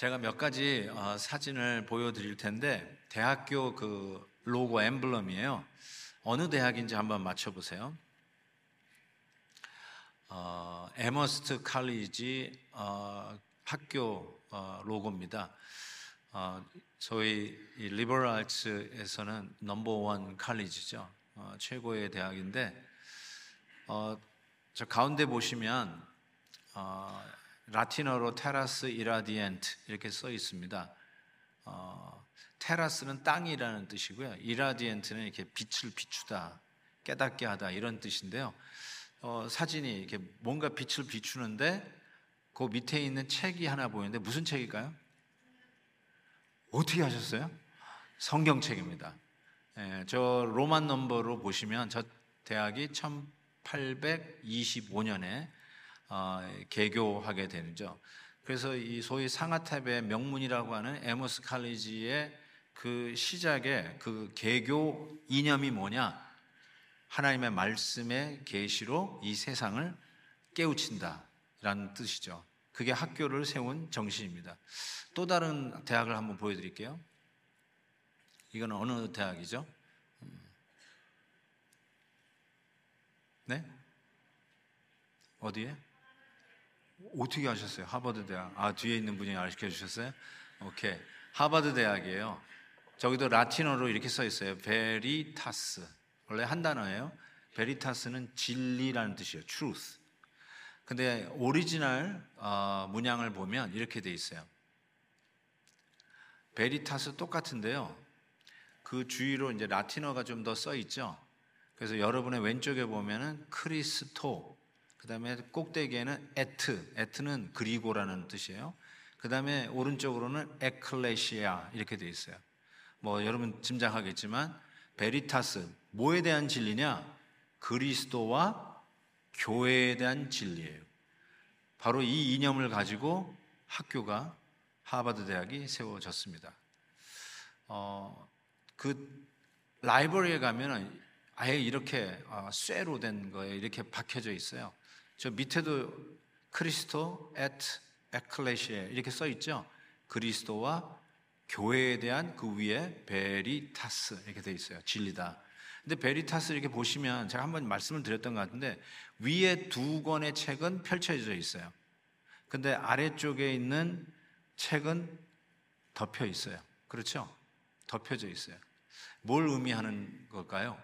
제가 몇 가지 어, 사진을 보여드릴 텐데 대학교 그 로고 엠블럼이에요. 어느 대학인지 한번 맞춰보세요. 어, 에머스트 칼리지 어, 학교 어, 로고입니다. 어, 저희 liberal arts에서는 넘버원 칼리지죠. 어, 최고의 대학인데 어, 저 가운데 보시면 어, 라틴어로 테라스 이라디엔트 이렇게 써 있습니다. 어, 테라스는 땅이라는 뜻이고요. 이라디엔트는 이렇게 빛을 비추다, 깨닫게 하다 이런 뜻인데요. 어, 사진이 이렇게 뭔가 빛을 비추는데 그 밑에 있는 책이 하나 보이는데 무슨 책일까요? 어떻게 하셨어요? 성경책입니다. 예, 저 로만 넘버로 보시면 저 대학이 1825년에 어, 개교하게 되죠. 그래서 이 소위 상하탑의 명문이라고 하는 에머스 칼리지의 그 시작의 그 개교 이념이 뭐냐? 하나님의 말씀의 계시로 이 세상을 깨우친다라는 뜻이죠. 그게 학교를 세운 정신입니다. 또 다른 대학을 한번 보여드릴게요. 이건 어느 대학이죠? 음. 네? 어디에? 어떻게 하셨어요? 하버드 대학. 아, 뒤에 있는 분이 알려 주셨어요? 오케이. 하버드 대학이에요. 저기도 라틴어로 이렇게 써 있어요. Veritas. 원래 한 단어예요. Veritas는 진리라는 뜻이에요. truth. 근데 오리지널 어, 문양을 보면 이렇게 돼 있어요. Veritas 똑같은데요. 그 주위로 이제 라틴어가 좀 더 써 있죠. 그래서 여러분의 왼쪽에 보면은 Christo, 그 다음에 꼭대기에는 et, et는 그리고라는 뜻이에요. 그 다음에 오른쪽으로는 Ecclesia 이렇게 돼 있어요. 뭐 여러분 짐작하겠지만 Veritas 뭐에 대한 진리냐? 그리스도와 교회에 대한 진리예요. 바로 이 이념을 가지고 학교가 하버드 대학이 세워졌습니다. 어, 그 library에 가면은 아예 이렇게 어, 쇠로 된 거에 이렇게 박혀져 있어요. 저 밑에도 Christo et Ecclesiae 이렇게 써 있죠. 그리스도와 교회에 대한 그 위에 Veritas 이렇게 돼 있어요. 진리다. 근데 Veritas 이렇게 보시면 제가 한번 말씀을 드렸던 것 같은데 위에 두 권의 책은 펼쳐져 있어요. 근데 아래쪽에 있는 책은 덮여 있어요. 그렇죠? 덮여져 있어요. 뭘 의미하는 걸까요?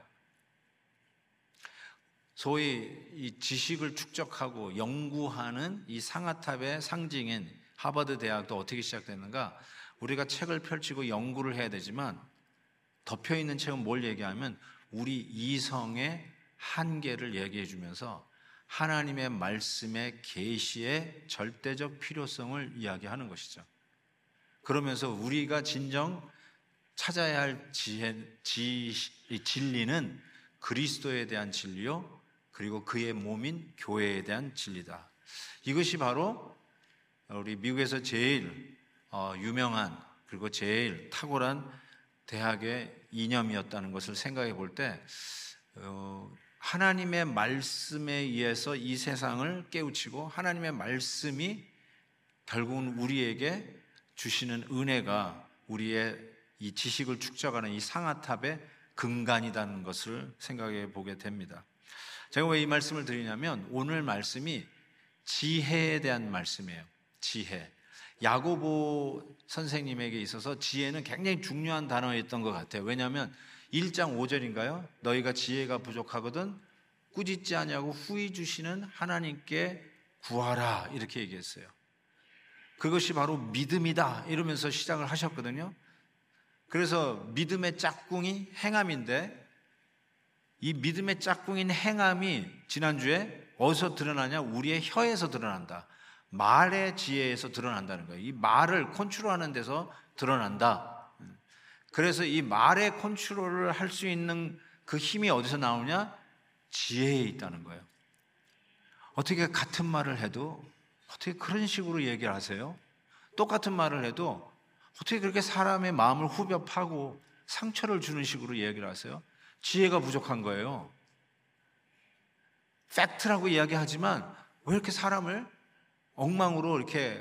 소위 이 지식을 축적하고 연구하는 이 상하탑의 상징인 하버드 대학도 어떻게 시작되는가? 우리가 책을 펼치고 연구를 해야 되지만 덮여 있는 책은 뭘 얘기하면 우리 이성의 한계를 얘기해 주면서 하나님의 말씀의 계시의 절대적 필요성을 이야기하는 것이죠. 그러면서 우리가 진정 찾아야 할 지혜, 지, 진리는 그리스도에 대한 진리요, 그리고 그의 몸인 교회에 대한 진리다. 이것이 바로 우리 미국에서 제일 어, 유명한 그리고 제일 탁월한 대학의 이념이었다는 것을 생각해 볼때 어, 하나님의 말씀에 의해서 이 세상을 깨우치고 하나님의 말씀이 결국은 우리에게 주시는 은혜가 우리의 이 지식을 축적하는 이 상아탑의 근간이라는 것을 생각해 보게 됩니다. 제가 왜 이 말씀을 드리냐면 오늘 말씀이 지혜에 대한 말씀이에요. 지혜. 야고보 선생님에게 있어서 지혜는 굉장히 중요한 단어였던 것 같아요. 왜냐하면 1장 5절인가요? 너희가 지혜가 부족하거든 꾸짖지 아니하고 후히 주시는 하나님께 구하라 이렇게 얘기했어요. 그것이 바로 믿음이다 이러면서 시작을 하셨거든요. 그래서 믿음의 짝꿍이 행함인데 이 믿음의 짝꿍인 행함이 지난주에 어디서 드러나냐? 우리의 혀에서 드러난다. 말의 지혜에서 드러난다는 거예요. 이 말을 컨트롤하는 데서 드러난다. 그래서 이 말의 컨트롤을 할 수 있는 그 힘이 어디서 나오냐? 지혜에 있다는 거예요. 어떻게 같은 말을 해도 어떻게 그런 식으로 얘기를 하세요? 똑같은 말을 해도 어떻게 그렇게 사람의 마음을 후벼 파고 상처를 주는 식으로 얘기를 하세요? 지혜가 부족한 거예요. 팩트라고 이야기하지만 왜 이렇게 사람을 엉망으로 이렇게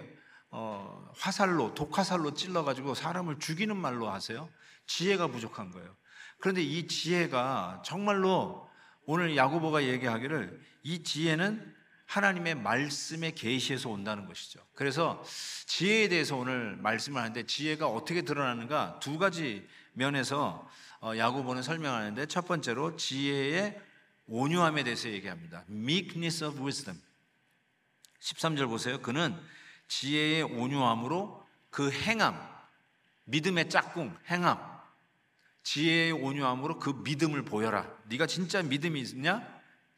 어, 화살로 독화살로 찔러가지고 사람을 죽이는 말로 하세요. 지혜가 부족한 거예요. 그런데 이 지혜가 정말로 오늘 야고보가 얘기하기를 이 지혜는 하나님의 말씀의 계시에서 온다는 것이죠. 그래서 지혜에 대해서 오늘 말씀을 하는데 지혜가 어떻게 드러나는가 두 가지 면에서 어, 야고보는 설명하는데 첫 번째로 지혜의 온유함에 대해서 얘기합니다. meekness of wisdom. 13절 보세요. 그는 지혜의 온유함으로 그 행함, 믿음의 짝꿍, 행함, 지혜의 온유함으로 그 믿음을 보여라. 네가 진짜 믿음이 있냐?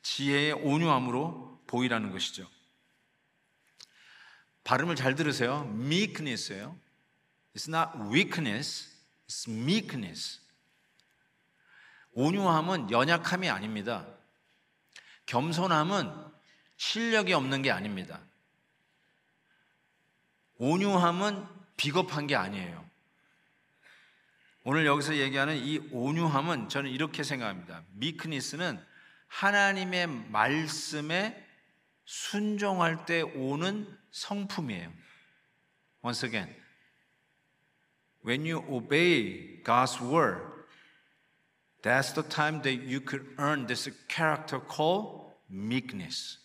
지혜의 온유함으로 보이라는 것이죠. 발음을 잘 들으세요. meekness예요. It's not weakness, it's meekness. 온유함은 연약함이 아닙니다. 겸손함은 실력이 없는 게 아닙니다. 온유함은 비겁한 게 아니에요. 오늘 여기서 얘기하는 이 온유함은 저는 이렇게 생각합니다. 미크니스는 하나님의 말씀에 순종할 때 오는 성품이에요. Once again, when you obey God's word, that's the time that you could earn this character called meekness.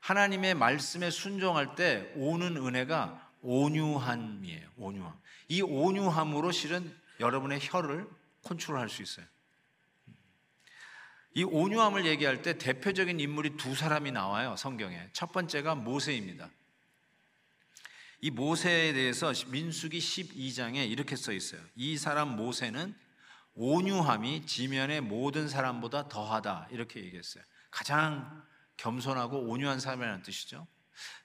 하나님의 말씀에 순종할 때 오는 은혜가 온유함이에요. 온유함. 이 온유함으로 실은 여러분의 혀를 컨트롤할 수 있어요. 이 온유함을 얘기할 때 대표적인 인물이 두 사람이 나와요. 성경에. 첫 번째가 모세입니다. 이 모세에 대해서 민수기 12장에 이렇게 써 있어요. 이 사람 모세는 온유함이 지면의 모든 사람보다 더하다. 이렇게 얘기했어요. 가장 겸손하고 온유한 사람이라는 뜻이죠.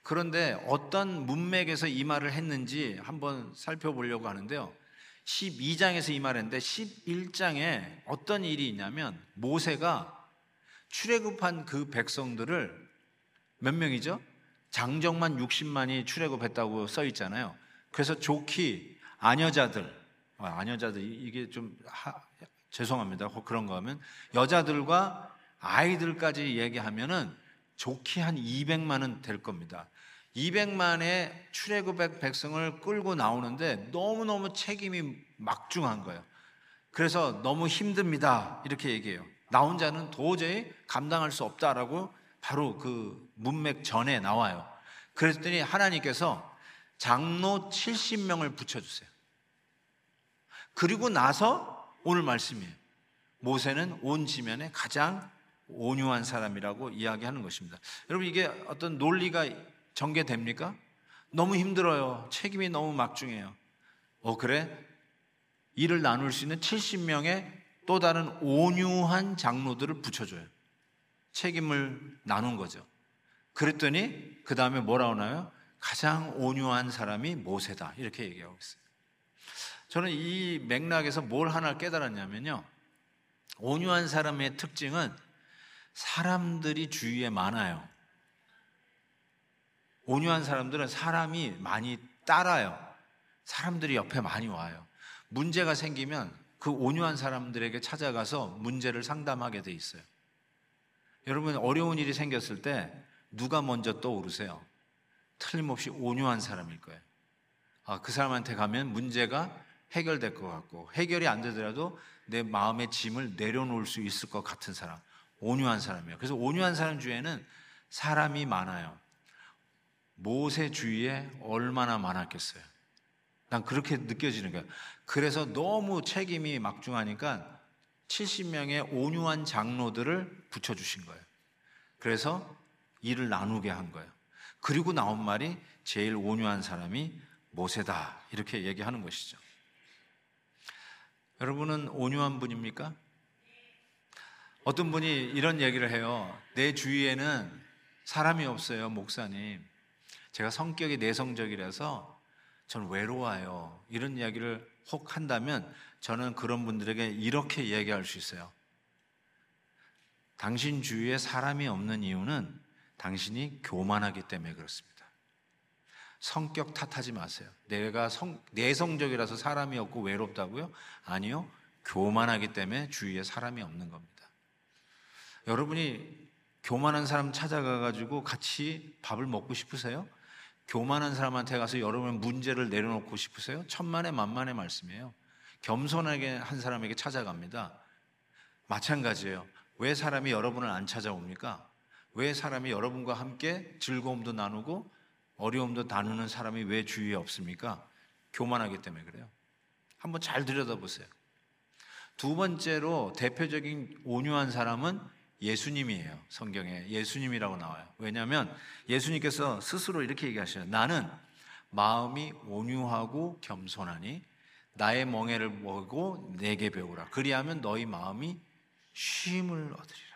그런데 어떤 문맥에서 이 말을 했는지 한번 살펴보려고 하는데요. 12장에서 이 말을 했는데 11장에 어떤 일이 있냐면 모세가 출애굽한 그 백성들을 몇 명이죠? 장정만 60만이 출애굽했다고 써 있잖아요. 그래서 좋기 아녀자들, 아, 아녀자들 이게 좀 하, 죄송합니다. 그런 거 하면 여자들과 아이들까지 얘기하면은 좋게 한 200만은 될 겁니다. 200만의 출애굽 백성을 끌고 나오는데 너무너무 책임이 막중한 거예요. 그래서 너무 힘듭니다. 이렇게 얘기해요. 나 혼자는 도저히 감당할 수 없다라고 바로 그 문맥 전에 나와요. 그랬더니 하나님께서 장로 70명을 붙여주세요. 그리고 나서 오늘 말씀이에요. 모세는 온 지면에 가장 온유한 사람이라고 이야기하는 것입니다. 여러분 이게 어떤 논리가 전개됩니까? 너무 힘들어요. 책임이 너무 막중해요. 어 그래? 일을 나눌 수 있는 70명의 또 다른 온유한 장로들을 붙여줘요. 책임을 나눈 거죠. 그랬더니 그 다음에 뭐라 하나요? 가장 온유한 사람이 모세다. 이렇게 얘기하고 있어요. 저는 이 맥락에서 뭘 하나 깨달았냐면요. 온유한 사람의 특징은 사람들이 주위에 많아요. 온유한 사람들은 사람이 많이 따라요. 사람들이 옆에 많이 와요. 문제가 생기면 그 온유한 사람들에게 찾아가서 문제를 상담하게 돼 있어요. 여러분, 어려운 일이 생겼을 때 누가 먼저 떠오르세요? 틀림없이 온유한 사람일 거예요. 아, 그 사람한테 가면 문제가 해결될 것 같고, 해결이 안 되더라도 내 마음의 짐을 내려놓을 수 있을 것 같은 사람. 온유한 사람이에요. 그래서 온유한 사람 주위에는 사람이 많아요. 모세 주위에 얼마나 많았겠어요. 난 그렇게 느껴지는 거예요. 그래서 너무 책임이 막중하니까 70명의 온유한 장로들을 붙여주신 거예요. 그래서 일을 나누게 한 거예요. 그리고 나온 말이 제일 온유한 사람이 모세다. 이렇게 얘기하는 것이죠. 여러분은 온유한 분입니까? 어떤 분이 이런 얘기를 해요. 내 주위에는 사람이 없어요, 목사님. 제가 성격이 내성적이라서 전 외로워요. 이런 이야기를 혹 한다면 저는 그런 분들에게 이렇게 얘기할 수 있어요. 당신 주위에 사람이 없는 이유는 당신이 교만하기 때문에 그렇습니다. 성격 탓하지 마세요. 내가 성, 내성적이라서 사람이 없고 외롭다고요? 아니요. 교만하기 때문에 주위에 사람이 없는 겁니다. 여러분이 교만한 사람 찾아가 가지고 같이 밥을 먹고 싶으세요? 교만한 사람한테 가서 여러분의 문제를 내려놓고 싶으세요? 천만의 만만의 말씀이에요. 겸손하게 한 사람에게 찾아갑니다. 마찬가지예요. 왜 사람이 여러분을 안 찾아옵니까? 왜 사람이 여러분과 함께 즐거움도 나누고 어려움도 나누는 사람이 왜 주위에 없습니까? 교만하기 때문에 그래요. 한번 잘 들여다보세요. 두 번째로 대표적인 온유한 사람은 예수님이에요. 성경에 예수님이라고 나와요. 왜냐하면 예수님께서 스스로 이렇게 얘기하셔요. 나는 마음이 온유하고 겸손하니 나의 멍에를 보고 내게 배우라. 그리하면 너희 마음이 쉼을 얻으리라.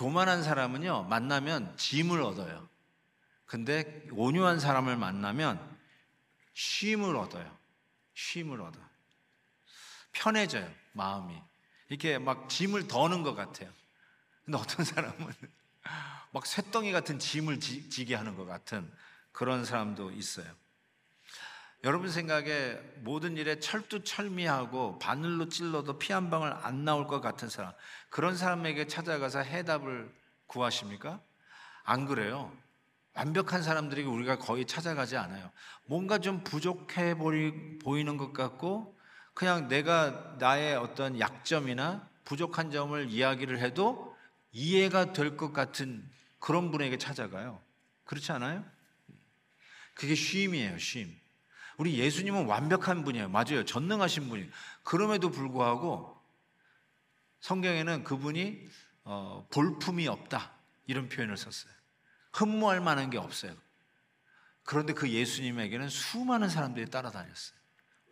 교만한 사람은요, 만나면 짐을 얻어요. 근데 온유한 사람을 만나면 쉼을 얻어요. 쉼을 얻어. 편해져요, 마음이. 이렇게 막 짐을 더는 것 같아요. 근데 어떤 사람은 막 쇳덩이 같은 짐을 지, 지게 하는 것 같은 그런 사람도 있어요. 여러분 생각에 모든 일에 철두철미하고 바늘로 찔러도 피 한 방울 안 나올 것 같은 사람, 그런 사람에게 찾아가서 해답을 구하십니까? 안 그래요. 완벽한 사람들에게 우리가 거의 찾아가지 않아요. 뭔가 좀 부족해 보이는 것 같고, 그냥 내가 나의 어떤 약점이나 부족한 점을 이야기를 해도 이해가 될 것 같은 그런 분에게 찾아가요. 그렇지 않아요? 그게 쉼이에요, 쉼. 우리 예수님은 완벽한 분이에요. 맞아요. 전능하신 분이에요. 그럼에도 불구하고 성경에는 그분이 어, 볼품이 없다. 이런 표현을 썼어요. 흠모할 만한 게 없어요. 그런데 그 예수님에게는 수많은 사람들이 따라다녔어요.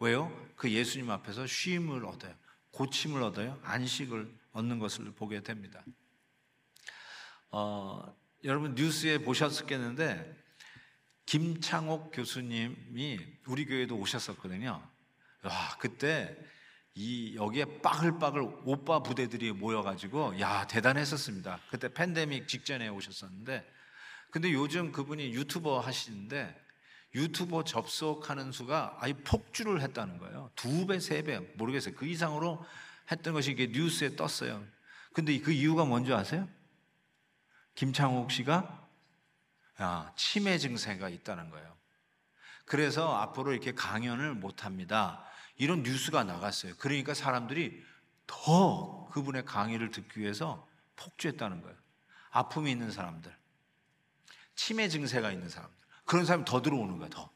왜요? 그 예수님 앞에서 쉼을 얻어요. 고침을 얻어요. 안식을 얻는 것을 보게 됩니다. 어, 여러분 뉴스에 보셨겠는데 김창옥 교수님이 우리 교회도 오셨었거든요. 와, 그때 이 여기에 빠글빠글 오빠 부대들이 모여가지고 야 대단했었습니다. 그때 팬데믹 직전에 오셨었는데 근데 요즘 그분이 유튜버 하시는데 유튜버 접속하는 수가 아예 폭주를 했다는 거예요. 두 배, 세 배, 모르겠어요. 그 이상으로 했던 것이 이게 뉴스에 떴어요. 근데 그 이유가 뭔지 아세요? 김창옥 씨가 아, 치매 증세가 있다는 거예요. 그래서 앞으로 이렇게 강연을 못 합니다. 이런 뉴스가 나갔어요. 그러니까 사람들이 더 그분의 강의를 듣기 위해서 폭주했다는 거예요. 아픔이 있는 사람들, 치매 증세가 있는 사람들, 그런 사람이 더 들어오는 거예요, 더.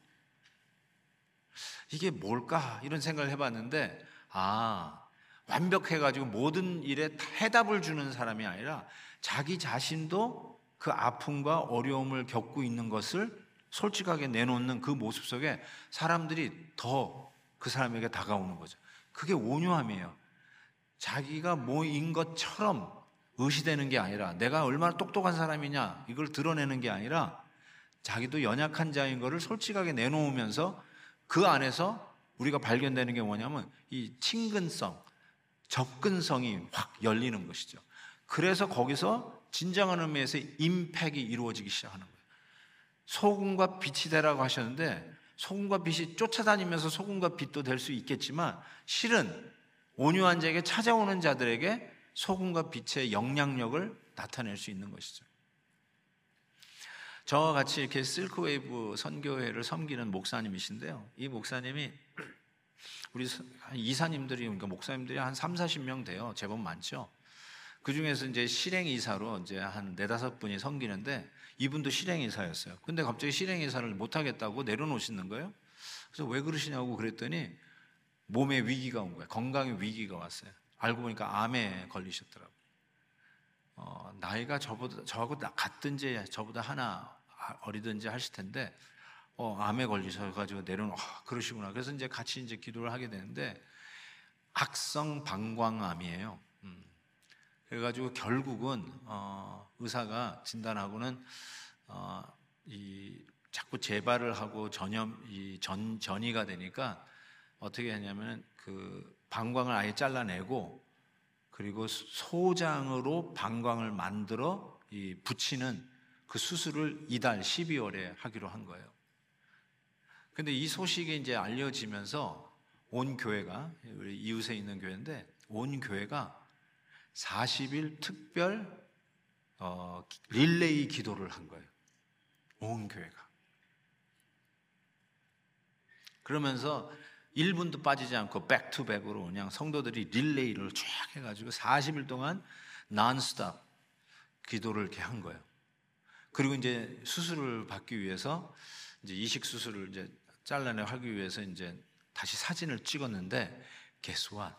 이게 뭘까? 이런 생각을 해봤는데, 아, 완벽해가지고 모든 일에 해답을 주는 사람이 아니라 자기 자신도 그 아픔과 어려움을 겪고 있는 것을 솔직하게 내놓는 그 모습 속에 사람들이 더 그 사람에게 다가오는 거죠. 그게 온유함이에요. 자기가 뭐인 것처럼 의시되는 게 아니라 내가 얼마나 똑똑한 사람이냐 이걸 드러내는 게 아니라 자기도 연약한 자인 것을 솔직하게 내놓으면서 그 안에서 우리가 발견되는 게 뭐냐면 이 친근성, 접근성이 확 열리는 것이죠. 그래서 거기서 진정한 의미에서 임팩이 이루어지기 시작하는 거예요. 소금과 빛이 되라고 하셨는데 소금과 빛이 쫓아다니면서 소금과 빛도 될 수 있겠지만 실은 온유한 자에게 찾아오는 자들에게 소금과 빛의 영향력을 나타낼 수 있는 것이죠. 저와 같이 이렇게 실크웨이브 선교회를 섬기는 목사님이신데요. 이 목사님이 우리 이사님들이 그러니까 목사님들이 한 3, 40명 돼요. 제법 많죠. 그 중에서 이제 실행이사로 이제 한 네다섯 분이 섬기는데 이분도 실행이사였어요. 근데 갑자기 실행이사를 못하겠다고 내려놓으시는 거예요. 그래서 왜 그러시냐고 그랬더니 몸에 위기가 온 거예요. 건강에 위기가 왔어요. 알고 보니까 암에 걸리셨더라고요. 어, 나이가 저보다, 저하고 같든지 저보다 하나 어리든지 하실 텐데, 어, 암에 걸리셔가지고 내려놓, 아, 그러시구나. 그래서 이제 같이 이제 기도를 하게 되는데, 악성 방광암이에요. 그래가지고 결국은 어, 의사가 진단하고는 어, 이 자꾸 재발을 하고 전염 이 전 전이가 되니까 어떻게 했냐면 그 방광을 아예 잘라내고 그리고 소장으로 방광을 만들어 이 붙이는 그 수술을 이달 12월에 하기로 한 거예요. 근데 이 소식이 이제 알려지면서 온 교회가 이웃에 있는 교회인데 온 교회가 40일 특별 어, 릴레이 기도를 한 거예요. 온 교회가. 그러면서 1분도 빠지지 않고 백투백으로 그냥 성도들이 릴레이를 쫙 해가지고 40일 동안 난스톱 기도를 이렇게 한 거예요. 그리고 이제 수술을 받기 위해서 이제 이식 수술을 이제 잘라내 하기 위해서 이제 다시 사진을 찍었는데 what?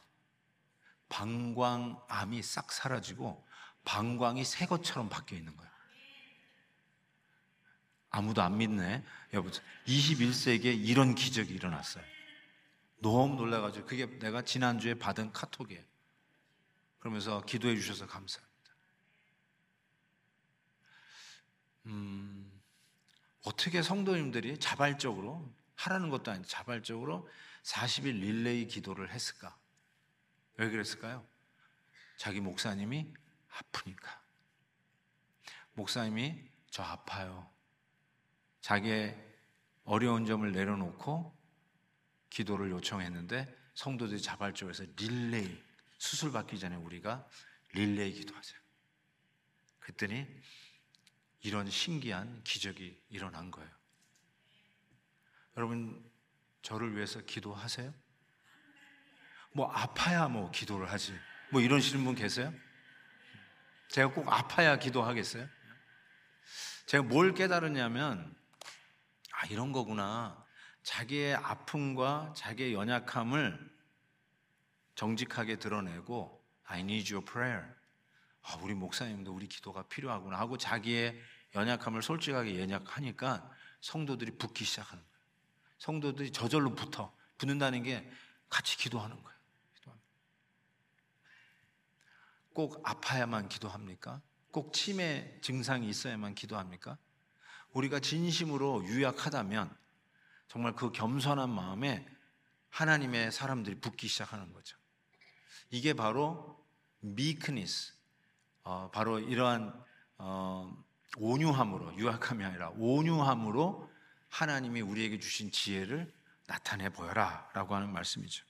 방광암이 싹 사라지고 방광이 새 것처럼 바뀌어 있는 거예요. 아무도 안 믿네. 여보, 21세기에 이런 기적이 일어났어요. 너무 놀라가지고 그게 내가 지난주에 받은 카톡이에요. 그러면서 기도해 주셔서 감사합니다. 음, 어떻게 성도님들이 자발적으로 하라는 것도 아닌데 자발적으로 40일 릴레이 기도를 했을까? 왜 그랬을까요? 자기 목사님이 아프니까. 목사님이 저 아파요. 자기의 어려운 점을 내려놓고 기도를 요청했는데 성도들이 자발적으로 해서 릴레이 수술 받기 전에 우리가 릴레이 기도하자. 그랬더니 이런 신기한 기적이 일어난 거예요. 여러분 저를 위해서 기도하세요? 뭐 아파야 뭐 기도를 하지. 뭐 이런 시는 분 계세요? 제가 꼭 아파야 기도하겠어요? 제가 뭘 깨달았냐면 아 이런 거구나. 자기의 아픔과 자기의 연약함을 정직하게 드러내고 I need your prayer. 아, 우리 목사님도 우리 기도가 필요하구나 하고 자기의 연약함을 솔직하게 연약하니까 성도들이 붙기 시작하는 거예요. 성도들이 저절로 붙어. 붙는다는 게 같이 기도하는 거예요. 꼭 아파야만 기도합니까? 꼭 치매 증상이 있어야만 기도합니까? 우리가 진심으로 유약하다면 정말 그 겸손한 마음에 하나님의 사람들이 붙기 시작하는 거죠. 이게 바로 meekness, 어, 바로 이러한 어, 온유함으로 유약함이 아니라 온유함으로 하나님이 우리에게 주신 지혜를 나타내 보여라라고 하는 말씀이죠.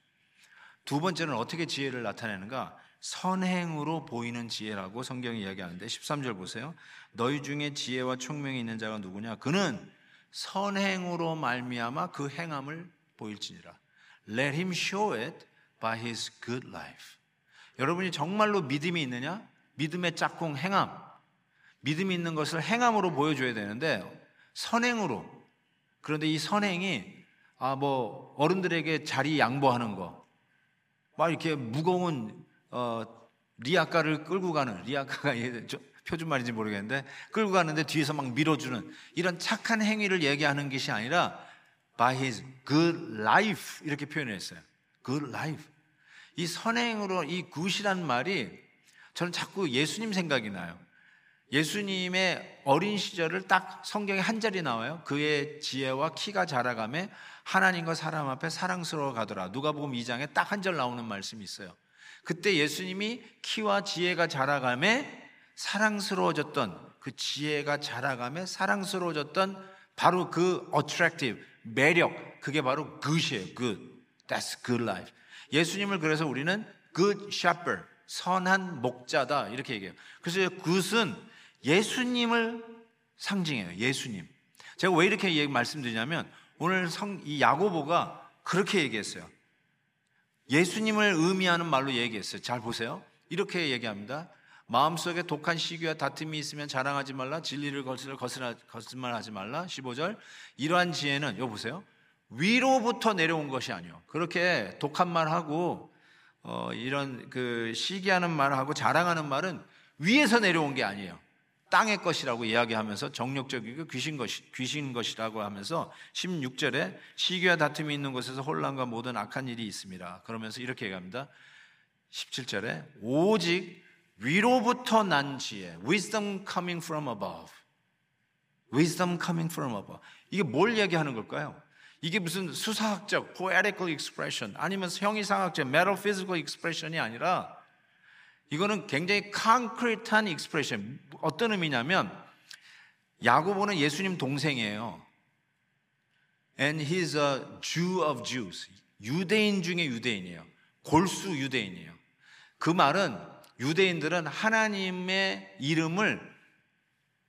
두 번째는 어떻게 지혜를 나타내는가? 선행으로 보이는 지혜라고 성경이 이야기하는데 13절 보세요. 너희 중에 지혜와 총명이 있는 자가 누구냐? 그는 선행으로 말미암아 그 행함을 보일지니라. Let him show it by his good life. 여러분이 정말로 믿음이 있느냐? 믿음의 짝꿍 행함. 믿음이 있는 것을 행함으로 보여줘야 되는데 선행으로. 그런데 이 선행이 아 뭐 어른들에게 자리 양보하는 거, 막 이렇게 무거운 어, 리아카를 끌고 가는 리아카가 표준 말인지 모르겠는데 끌고 가는데 뒤에서 막 밀어주는 이런 착한 행위를 얘기하는 것이 아니라 by his good life 이렇게 표현했어요. good life. 이 선행으로 이 good이란 말이 저는 자꾸 예수님 생각이 나요. 예수님의 어린 시절을 딱 성경에 한 자리 나와요. 그의 지혜와 키가 자라감에 하나님과 사람 앞에 사랑스러워 가더라. 누가복음 2장에 딱 한 절 나오는 말씀이 있어요. 그때 예수님이 키와 지혜가 자라감에 사랑스러워졌던 그 지혜가 자라감에 사랑스러워졌던 바로 그 attractive 매력 그게 바로 good이에요. good. That's good life. 예수님을 그래서 우리는 good shepherd 선한 목자다 이렇게 얘기해요. 그래서 good은 예수님을 상징해요. 예수님. 제가 왜 이렇게 말씀드리냐면 오늘 성, 이 야고보가 그렇게 얘기했어요. 예수님을 의미하는 말로 얘기했어요. 잘 보세요. 이렇게 얘기합니다. 마음속에 독한 시기와 다툼이 있으면 자랑하지 말라. 진리를 거슬, 거슬, 거짓말하지 말라. 15절. 이러한 지혜는, 여 보세요. 위로부터 내려온 것이 아니요. 그렇게 독한 말하고, 어, 이런 그 시기하는 말하고 자랑하는 말은 위에서 내려온 게 아니에요. 땅의 것이라고 이야기하면서 정력적이고 귀신 것이, 귀신 것이라고 하면서 16절에 시기와 다툼이 있는 곳에서 혼란과 모든 악한 일이 있습니다. 그러면서 이렇게 얘기합니다. 17절에 오직 위로부터 난 지혜, wisdom coming from above. wisdom coming from above. 이게 뭘 얘기하는 걸까요? 이게 무슨 수사학적, poetical expression 아니면 형이상학적, metaphysical expression이 아니라 이거는 굉장히 concrete한 expression. 어떤 의미냐면 야고보는 예수님 동생이에요. And he's a Jew of Jews. 유대인 중에 유대인이에요. 골수 유대인이에요. 그 말은 유대인들은 하나님의 이름을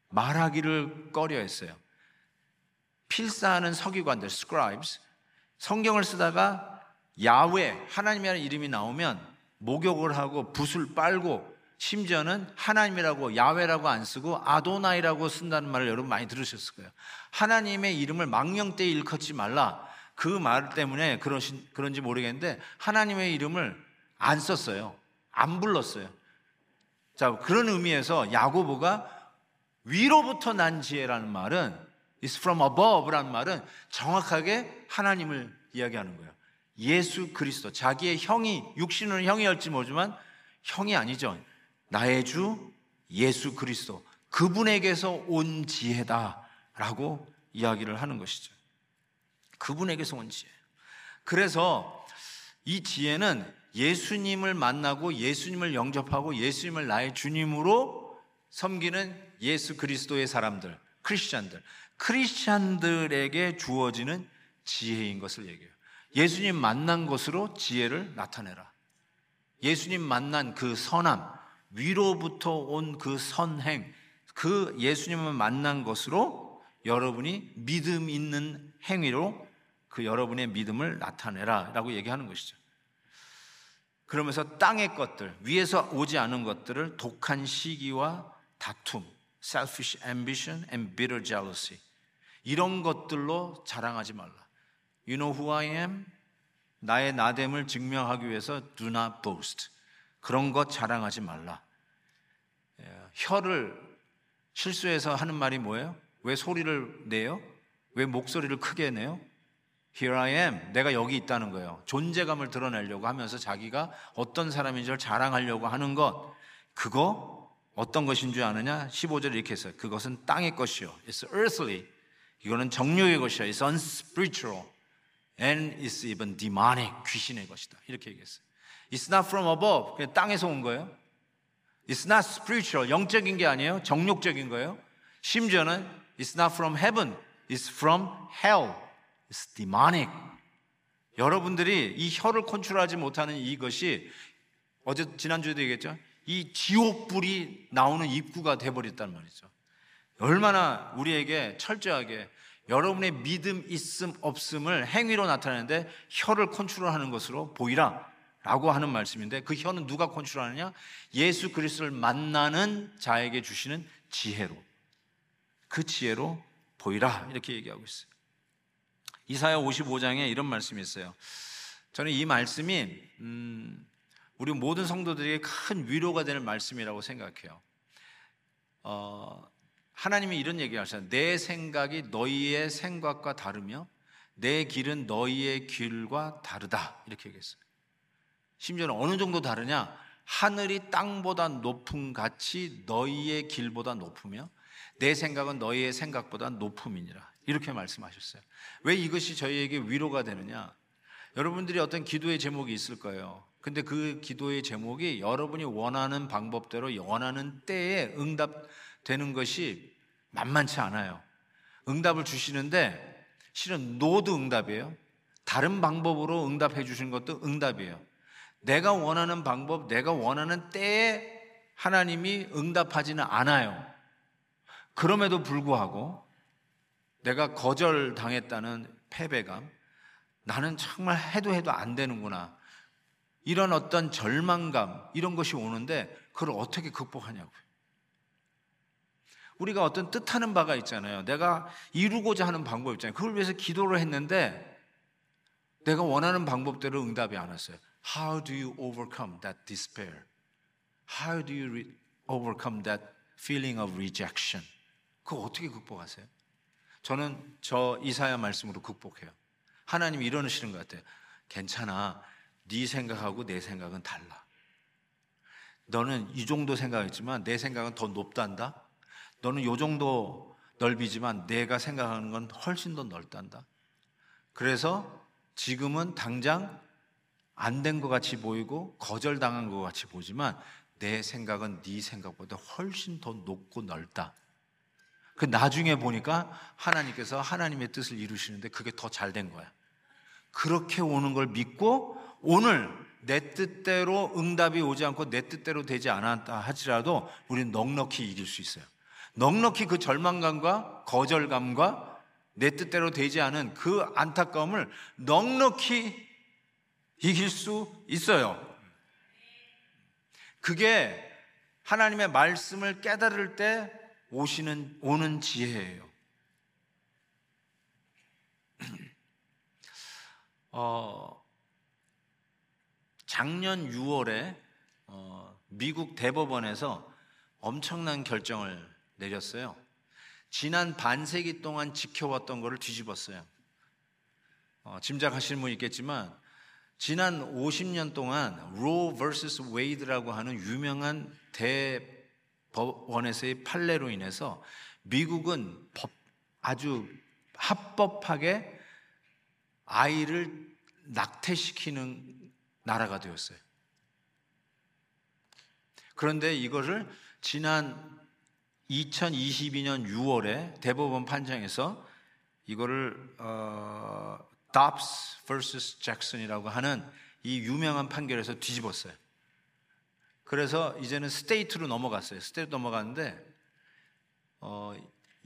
말하기를 꺼려 했어요. 필사하는 서기관들, scribes, 성경을 쓰다가 야외, 하나님이라는 이름이 나오면 목욕을 하고 붓을 빨고 심지어는 하나님이라고 야외라고 안 쓰고 아도나이라고 쓴다는 말을 여러분 많이 들으셨을 거예요. 하나님의 이름을 망령되이 일컫지 말라. 그 말 때문에 그러신, 그런지 모르겠는데 하나님의 이름을 안 썼어요. 안 불렀어요. 자, 그런 의미에서 야고보가 위로부터 난 지혜라는 말은 is from above라는 말은 정확하게 하나님을 이야기하는 거예요. 예수 그리스도 자기의 형이 육신은 형이었지 모르지만 형이 아니죠. 나의 주 예수 그리스도 그분에게서 온 지혜다라고 이야기를 하는 것이죠. 그분에게서 온 지혜. 그래서 이 지혜는 예수님을 만나고 예수님을 영접하고 예수님을 나의 주님으로 섬기는 예수 그리스도의 사람들, 크리스찬들, 크리스찬들에게 주어지는 지혜인 것을 얘기해요. 예수님 만난 것으로 지혜를 나타내라. 예수님 만난 그 선함, 위로부터 온 그 선행, 그 예수님을 만난 것으로 여러분이 믿음 있는 행위로 그 여러분의 믿음을 나타내라 라고 얘기하는 것이죠. 그러면서 땅의 것들, 위에서 오지 않은 것들을 독한 시기와 다툼, selfish ambition and bitter jealousy. 이런 것들로 자랑하지 말라. You know who I am? 나의 나됨을 증명하기 위해서 do not boast. 그런 것 자랑하지 말라. 예, 혀를 실수해서 하는 말이 뭐예요? 왜 소리를 내요? 왜 목소리를 크게 내요? Here I am. 내가 여기 있다는 거예요. 존재감을 드러내려고 하면서 자기가 어떤 사람인지 를 자랑하려고 하는 것. 그거 어떤 것인 줄 아느냐? 15절 이렇게 했어요. 그것은 땅의 것이요. It's earthly. 이거는 정욕의 것이야. It's unspiritual. And it's even demonic. 귀신의 것이다. 이렇게 얘기했어요. It's not from above. 땅에서 온 거예요. It's not spiritual. 영적인 게 아니에요. 정욕적인 거예요. 심지어는 It's not from heaven. It's from hell. It's demonic. 여러분들이 이 혀를 컨트롤하지 못하는 이것이 어제 지난주에도 얘기했죠. 이 지옥불이 나오는 입구가 돼버렸단 말이죠. 얼마나 우리에게 철저하게 여러분의 믿음 있음 없음을 행위로 나타내는데 혀를 컨트롤하는 것으로 보이라 라고 하는 말씀인데 그 혀는 누가 컨트롤하느냐? 예수 그리스도를 만나는 자에게 주시는 지혜로 그 지혜로 보이라 이렇게 얘기하고 있어요. 이사야 55장에 이런 말씀이 있어요. 저는 이 말씀이 음, 우리 모든 성도들에게 큰 위로가 되는 말씀이라고 생각해요. 어, 하나님이 이런 얘기 하셨어요. 내 생각이 너희의 생각과 다르며 내 길은 너희의 길과 다르다. 이렇게 얘기했어요. 심지어는 어느 정도 다르냐? 하늘이 땅보다 높음 같이 너희의 길보다 높으며 내 생각은 너희의 생각보다 높음이니라. 이렇게 말씀하셨어요. 왜 이것이 저희에게 위로가 되느냐? 여러분들이 어떤 기도의 제목이 있을 거예요. 근데 그 기도의 제목이 여러분이 원하는 방법대로 원하는 때에 응답 되는 것이 만만치 않아요. 응답을 주시는데 실은 노도 응답이에요. 다른 방법으로 응답해 주신 것도 응답이에요. 내가 원하는 방법, 내가 원하는 때에 하나님이 응답하지는 않아요. 그럼에도 불구하고 내가 거절당했다는 패배감, 나는 정말 해도 해도 안 되는구나. 이런 어떤 절망감, 이런 것이 오는데 그걸 어떻게 극복하냐고요. 우리가 어떤 뜻하는 바가 있잖아요. 내가 이루고자 하는 방법 있잖아요. 그걸 위해서 기도를 했는데 내가 원하는 방법대로 응답이 안 왔어요. How do you overcome that despair? How do you overcome that feeling of rejection? 그거 어떻게 극복하세요? 저는 저 이사야 말씀으로 극복해요. 하나님이 이러시는 것 같아요. 괜찮아. 네 생각하고 내 생각은 달라. 너는 이 정도 생각했지만 내 생각은 더 높단다. 너는 이 정도 넓이지만 내가 생각하는 건 훨씬 더 넓단다. 그래서 지금은 당장 안 된 것 같이 보이고 거절당한 것 같이 보지만 내 생각은 네 생각보다 훨씬 더 높고 넓다. 그 나중에 보니까 하나님께서 하나님의 뜻을 이루시는데 그게 더 잘 된 거야. 그렇게 오는 걸 믿고 오늘 내 뜻대로 응답이 오지 않고 내 뜻대로 되지 않았다 하지라도 우리는 넉넉히 이길 수 있어요. 넉넉히 그 절망감과 거절감과 내 뜻대로 되지 않은 그 안타까움을 넉넉히 이길 수 있어요. 그게 하나님의 말씀을 깨달을 때 오시는 오는 지혜예요. 어, 작년 6월에 어, 미국 대법원에서 엄청난 결정을 내렸어요. 지난 반세기 동안 지켜왔던 것을 뒤집었어요. 어, 짐작하시는 분 있겠지만 지난 50년 동안 로 vs 웨이드라고 하는 유명한 대법원에서의 판례로 인해서 미국은 법, 아주 합법하게 아이를 낙태시키는 나라가 되었어요. 그런데 이거를 지난 2022년 6월에 대법원 판정에서 이거를 어, Dobbs vs Jackson이라고 하는 이 유명한 판결에서 뒤집었어요. 그래서 이제는 state로 넘어갔어요. state 넘어갔는데 어,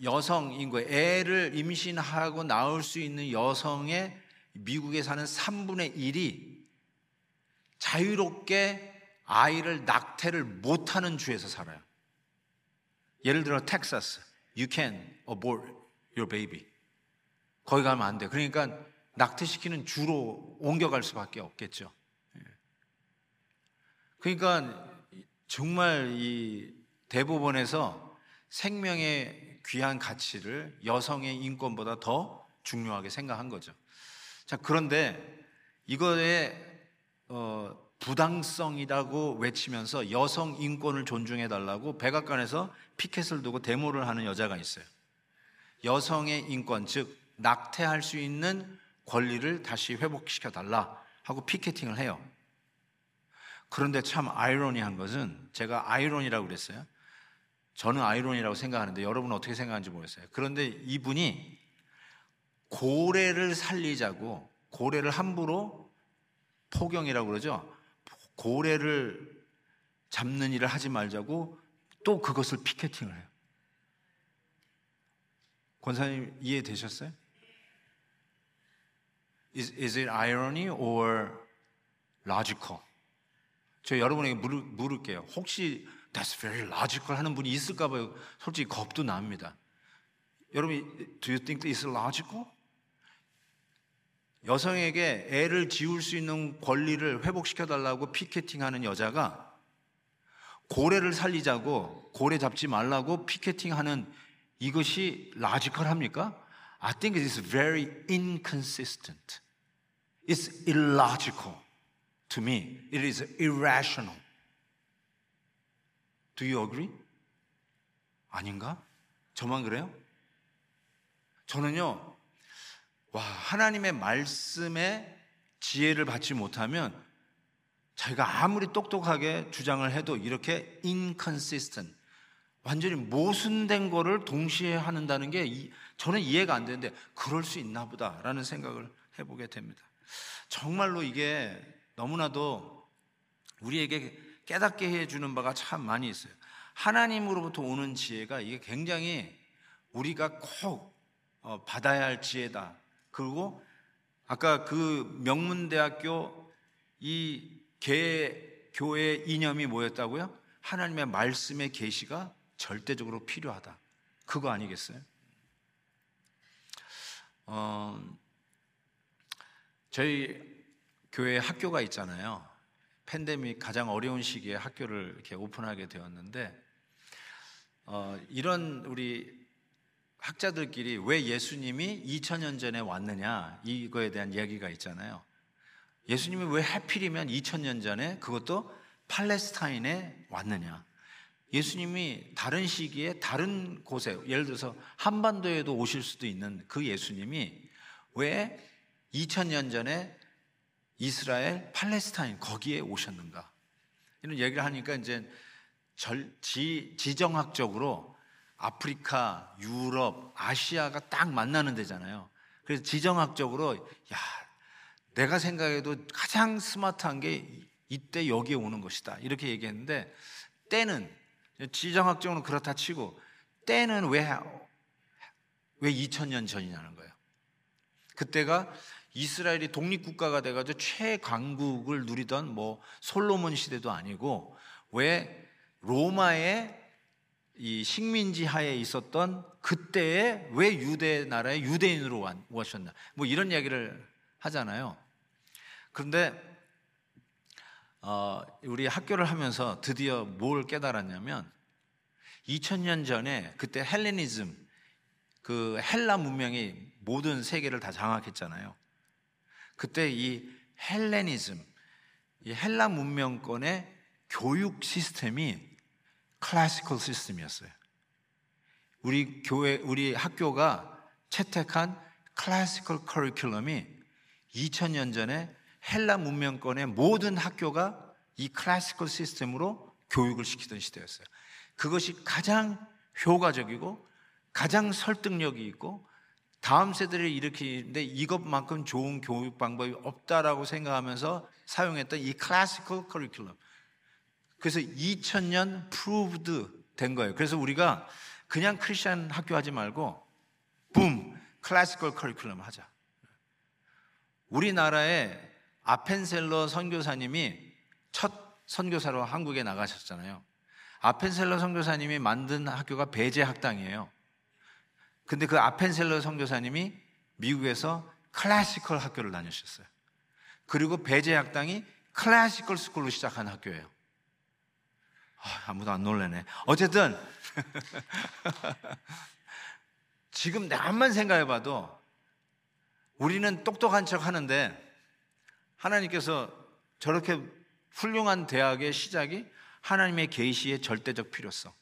여성인 거 애를 임신하고 낳을 수 있는 여성의 미국에 사는 3분의 1이 자유롭게 아이를 낙태를 못하는 주에서 살아요. 예를 들어 텍사스, you can abort your baby. 거기 가면 안 돼. 그러니까 낙태시키는 주로 옮겨갈 수밖에 없겠죠. 예. 그러니까 정말 이 대법원에서 생명의 귀한 가치를 여성의 인권보다 더 중요하게 생각한 거죠. 자, 그런데 이거에 어, 부당성이라고 외치면서 여성 인권을 존중해 달라고 백악관에서 피켓을 두고 데모를 하는 여자가 있어요. 여성의 인권, 즉 낙태할 수 있는 권리를 다시 회복시켜 달라 하고 피켓팅을 해요. 그런데 참 아이러니한 것은 제가 아이러니라고 그랬어요. 저는 아이러니라고 생각하는데 여러분은 어떻게 생각하는지 모르겠어요. 그런데 이분이 고래를 살리자고 고래를 함부로 포경이라고 그러죠. 고래를 잡는 일을 하지 말자고 또 그것을 피켓팅을 해요. 권사님 이해되셨어요? Is, is it irony or logical? 저 여러분에게 물을, 물을게요. 혹시 that's very logical 하는 분이 있을까 봐요. 솔직히 겁도 납니다. 여러분, do you think it's logical? 여성에게 애를 지울 수 있는 권리를 회복시켜 달라고 피켓팅하는 여자가 고래를 살리자고 고래 잡지 말라고 피켓팅하는 이것이 라지컬합니까? I think it is very inconsistent. It's illogical to me. It is irrational. Do you agree? 아닌가? 저만 그래요? 저는요, 와, 하나님의 말씀에 지혜를 받지 못하면 자기가 아무리 똑똑하게 주장을 해도 이렇게 inconsistent, 완전히 모순된 거를 동시에 하는다는 게 저는 이해가 안 되는데 그럴 수 있나 보다라는 생각을 해보게 됩니다. 정말로 이게 너무나도 우리에게 깨닫게 해주는 바가 참 많이 있어요. 하나님으로부터 오는 지혜가 이게 굉장히 우리가 꼭 어, 받아야 할 지혜다. 그리고 아까 그 명문대학교 이 개, 교회 이념이 뭐였다고요? 하나님의 말씀의 계시가 절대적으로 필요하다. 그거 아니겠어요? 어, 저희 교회 학교가 있잖아요. 팬데믹 가장 어려운 시기에 학교를 이렇게 오픈하게 되었는데 어, 이런 우리 학자들끼리 왜 예수님이 2000년 전에 왔느냐 이거에 대한 이야기가 있잖아요. 예수님이 왜 하필이면 2000년 전에 그것도 팔레스타인에 왔느냐. 예수님이 다른 시기에 다른 곳에 예를 들어서 한반도에도 오실 수도 있는 그 예수님이 왜 2000년 전에 이스라엘 팔레스타인 거기에 오셨는가? 이런 얘기를 하니까 이제 절, 지, 지정학적으로 아프리카, 유럽, 아시아가 딱 만나는 데잖아요. 그래서 지정학적으로 야 내가 생각해도 가장 스마트한 게 이때 여기에 오는 것이다 이렇게 얘기했는데 때는 지정학적으로 그렇다 치고 때는 왜 왜 2000년 전이냐는 거예요. 그때가 이스라엘이 독립국가가 돼가지고 최강국을 누리던 뭐 솔로몬 시대도 아니고 왜 로마의 이 식민지 하에 있었던 그때에 왜 유대 나라의 유대인으로 오셨나 뭐 이런 이야기를 하잖아요. 그런데 어, 우리 학교를 하면서 드디어 뭘 깨달았냐면 2000년 전에 그때 헬레니즘 그 헬라 문명이 모든 세계를 다 장악했잖아요. 그때 이 헬레니즘 이 헬라 문명권의 교육 시스템이 클래시컬 시스템이었어요. 우리 교회, 우리 학교가 채택한 classical 커리큘럼이 2000년 전에 헬라 문명권의 모든 학교가 이 classical 시스템으로 교육을 시키던 시대였어요. 그것이 가장 효과적이고 가장 설득력이 있고 다음 세대를 일으키는데 이것만큼 좋은 교육 방법이 없다라고 생각하면서 사용했던 이 classical 커리큘럼. 그래서 2000년 proved 된 거예요. 그래서 우리가 그냥 크리스천 학교 하지 말고 붐 클래시컬 커리큘럼 하자. 우리나라에 아펜셀러 선교사님이 첫 선교사로 한국에 나가셨잖아요. 아펜셀러 선교사님이 만든 학교가 배제 학당이에요. 근데 그 아펜셀러 선교사님이 미국에서 클래시컬 학교를 다니셨어요. 그리고 배제 학당이 클래시컬 스쿨로 시작한 학교예요. 아, 무도 안 놀래네. 어쨌든 지금 나만 생각해봐도 우리는 똑똑한 척 하는데 하나님께서 저렇게 훌륭한 대학의 시작이 하나님의 계시의 절대적 필요성.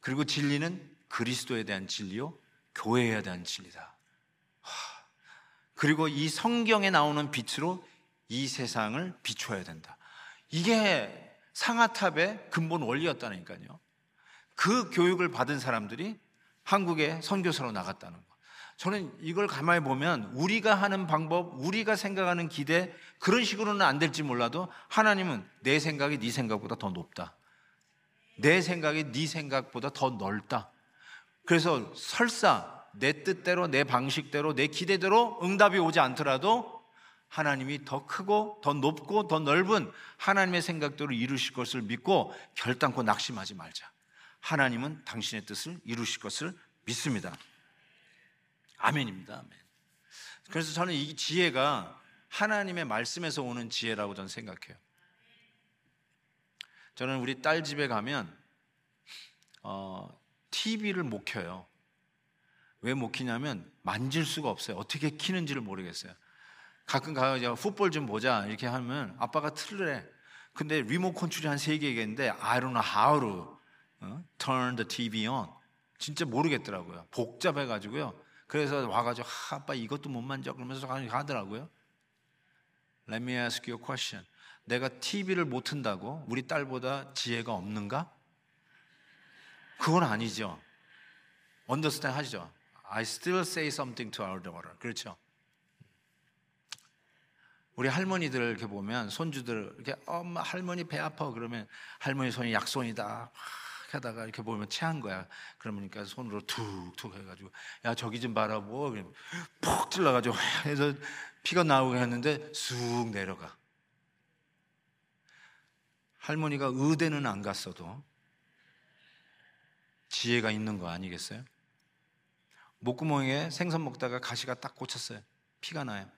그리고 진리는 그리스도에 대한 진리요, 교회에 대한 진리다. 그리고 이 성경에 나오는 빛으로 이 세상을 비춰야 된다. 이게 상하탑의 근본 원리였다니까요. 그 교육을 받은 사람들이 한국에 선교사로 나갔다는 거. 저는 이걸 가만히 보면 우리가 하는 방법, 우리가 생각하는 기대 그런 식으로는 안 될지 몰라도 하나님은 내 생각이 네 생각보다 더 높다. 내 생각이 네 생각보다 더 넓다. 그래서 설사 내 뜻대로 내 방식대로 내 기대대로 응답이 오지 않더라도 하나님이 더 크고 더 높고 더 넓은 하나님의 생각대로 이루실 것을 믿고 결단코 낙심하지 말자. 하나님은 당신의 뜻을 이루실 것을 믿습니다. 아멘입니다. 아멘. 그래서 저는 이 지혜가 하나님의 말씀에서 오는 지혜라고 저는 생각해요. 저는 우리 딸 집에 가면 어, TV를 못 켜요. 왜 못 키냐면 만질 수가 없어요. 어떻게 키는지를 모르겠어요. 가끔 가서 풋볼 좀 보자 이렇게 하면 아빠가 틀래. 근데 리모 컨트롤이 한 세 개겠는데 I don't know how to 어? turn the TV on. 진짜 모르겠더라고요. 복잡해가지고요. 그래서 와가지고 아, 아빠 이것도 못 만져 그러면서 가더라고요. Let me ask you a question. 내가 TV를 못 튼다고 우리 딸보다 지혜가 없는가? 그건 아니죠. understand 하시죠. I still say something to our daughter. 그렇죠. 우리 할머니들 이렇게 보면 손주들 이렇게 엄마 할머니 배 아파 그러면 할머니 손이 약손이다 하다가 이렇게 보면 체한 거야. 그러니까 손으로 툭툭 해가지고 야 저기 좀 봐라 뭐푹 찔러가지고 해서 피가 나오게 했는데 쑥 내려가. 할머니가 의대는 안 갔어도 지혜가 있는 거 아니겠어요? 목구멍에 생선 먹다가 가시가 딱 꽂혔어요. 피가 나요.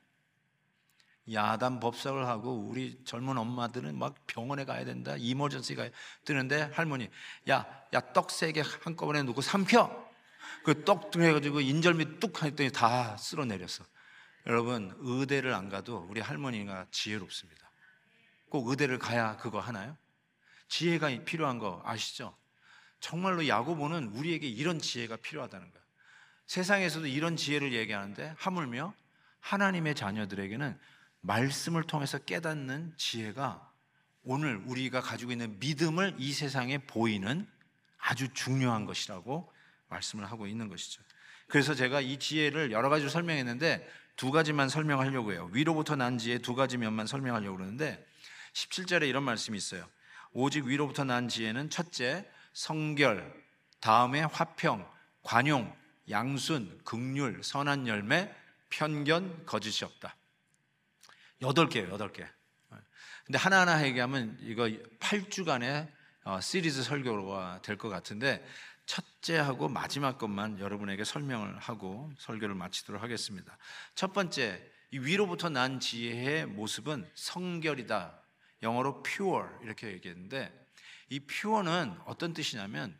야단 법석을 하고 우리 젊은 엄마들은 막 병원에 가야 된다. 이머전시가 뜨는데 할머니, 야, 야, 떡 세 개 한꺼번에 놓고 삼켜! 그 떡 해가지고 인절미 뚝 했더니 다 쓸어내렸어. 여러분, 의대를 안 가도 우리 할머니가 지혜롭습니다. 꼭 의대를 가야 그거 하나요? 지혜가 필요한 거 아시죠? 정말로 야고보는 우리에게 이런 지혜가 필요하다는 거예요. 세상에서도 이런 지혜를 얘기하는데 하물며 하나님의 자녀들에게는 말씀을 통해서 깨닫는 지혜가 오늘 우리가 가지고 있는 믿음을 이 세상에 보이는 아주 중요한 것이라고 말씀을 하고 있는 것이죠. 그래서 제가 이 지혜를 여러 가지로 설명했는데 두 가지만 설명하려고 해요. 위로부터 난 지혜 두 가지 면만 설명하려고 그러는데 17절에 이런 말씀이 있어요. 오직 위로부터 난 지혜는 첫째 성결, 다음에 화평, 관용, 양순, 극률, 선한 열매, 편견, 거짓이 없다. 여덟 개예요, 여덟 개. 근데 하나하나 얘기하면 이거 8주간의 어, 시리즈 설교가 될 것 같은데 첫째하고 마지막 것만 여러분에게 설명을 하고 설교를 마치도록 하겠습니다. 첫 번째, 이 위로부터 난 지혜의 모습은 성결이다. 영어로 pure 이렇게 얘기했는데 이 pure는 어떤 뜻이냐면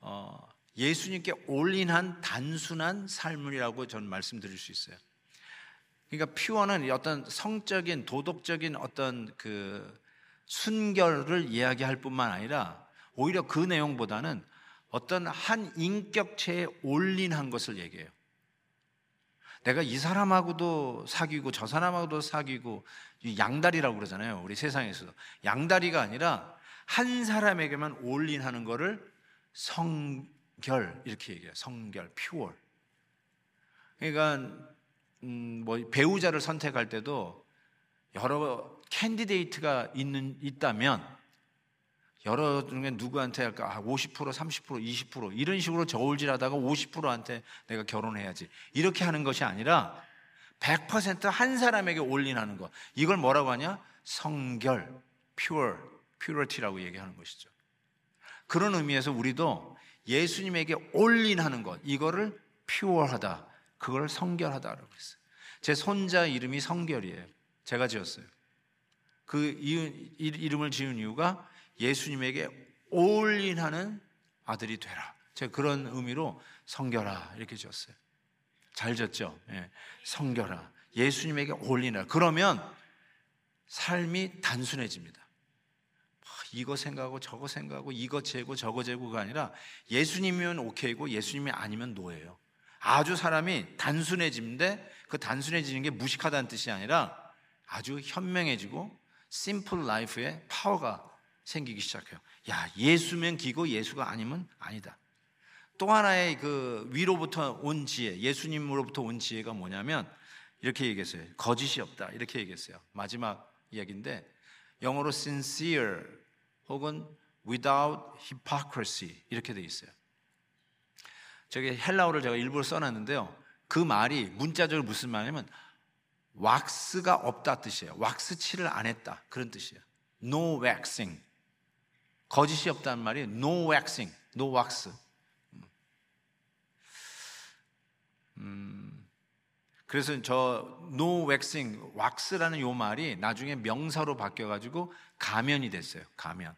어, 예수님께 올인한 단순한 삶이라고 저는 말씀드릴 수 있어요. 그러니까 퓨어는 어떤 성적인 도덕적인 어떤 그 순결을 이야기할 뿐만 아니라 오히려 그 내용보다는 어떤 한 인격체에 올린한 것을 얘기해요. 내가 이 사람하고도 사귀고 저 사람하고도 사귀고 양다리라고 그러잖아요. 우리 세상에서도 양다리가 아니라 한 사람에게만 올린하는 것을 성결 이렇게 얘기해요. 성결, 퓨어. 그러니까 음, 뭐 배우자를 선택할 때도 여러 캔디데이트가 있는 있다면 여러 중에 누구한테 할까? 50%, 30%, 20% 이런 식으로 저울질하다가 50%한테 내가 결혼해야지. 이렇게 하는 것이 아니라 100%한 사람에게 올인하는 것. 이걸 뭐라고 하냐? 성결, pure, purity라고 얘기하는 것이죠. 그런 의미에서 우리도 예수님에게 올인하는 것, 이거를 pure하다. 그걸 성결하다라고 했어요. 제 손자 이름이 성결이에요. 제가 지었어요. 그 이름을 지은 이유가 예수님에게 올인하는 아들이 되라. 제가 그런 의미로 성결아 이렇게 지었어요. 잘 졌죠? 예. 성결아. 예수님에게 올리라. 그러면 삶이 단순해집니다. 이거 생각하고 저거 생각하고 이거 재고 저거 재고가 아니라 예수님이면 오케이고 예수님이 아니면 노예요. 아주 사람이 단순해지는데 그 단순해지는 게 무식하다는 뜻이 아니라 아주 현명해지고 심플 라이프에 파워가 생기기 시작해요. 야, 예수면 기고 예수가 아니면 아니다. 또 하나의 그 위로부터 온 지혜, 예수님으로부터 온 지혜가 뭐냐면 이렇게 얘기했어요. 거짓이 없다. 이렇게 얘기했어요. 마지막 이야기인데 영어로 sincere 혹은 without hypocrisy 이렇게 돼 있어요. 저기 헬라어를 제가 일부러 써놨는데요. 그 말이 문자적으로 무슨 말이냐면 왁스가 없다 뜻이에요. 왁스 칠을 안 했다 그런 뜻이에요. No waxing. 거짓이 없다는 말이 no waxing, no wax. 음, 그래서 저 no waxing, wax라는 요 말이 나중에 명사로 바뀌어가지고 가면이 됐어요. 가면.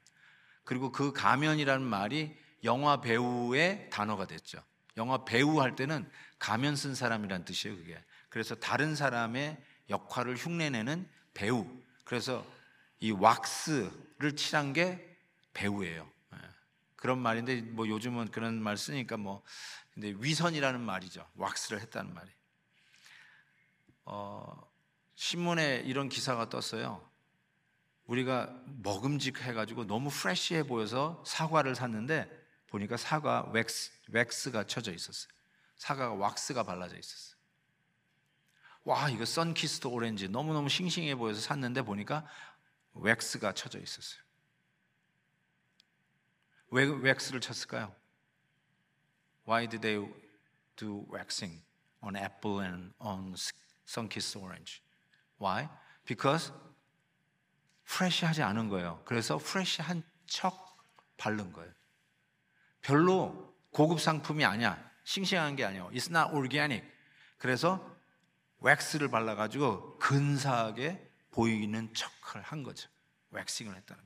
그리고 그 가면이라는 말이 영화 배우의 단어가 됐죠. 영화 배우 할 때는 가면 쓴 사람이란 뜻이에요, 그게. 그래서 다른 사람의 역할을 흉내내는 배우. 그래서 이 왁스를 칠한 게 배우예요. 예. 그런 말인데 뭐 요즘은 그런 말 쓰니까 뭐 근데 위선이라는 말이죠. 왁스를 했다는 말이. 어, 신문에 이런 기사가 떴어요. 우리가 먹음직해가지고 너무 fresh해 보여서 사과를 샀는데 보니까 사과 웩스, 웩스가 쳐져 있었어요. 사과가 왁스가 발라져 있었어요. 와, 이거 Sunkist 오렌지 너무너무 싱싱해 보여서 샀는데 보니까 wax가 쳐져 있었어요. 왜 웩스를 쳤을까요? Why did they do waxing on apple and on sun-kissed orange? Why? Because 프레시하지 않은 거예요. 그래서 프레시한 척 바른 거예요. 별로 고급 상품이 아니야. 싱싱한 게 아니에요. It's not organic. 그래서 왁스를 발라가지고 근사하게 보이는 척을 한 거죠. 왁싱을 했다는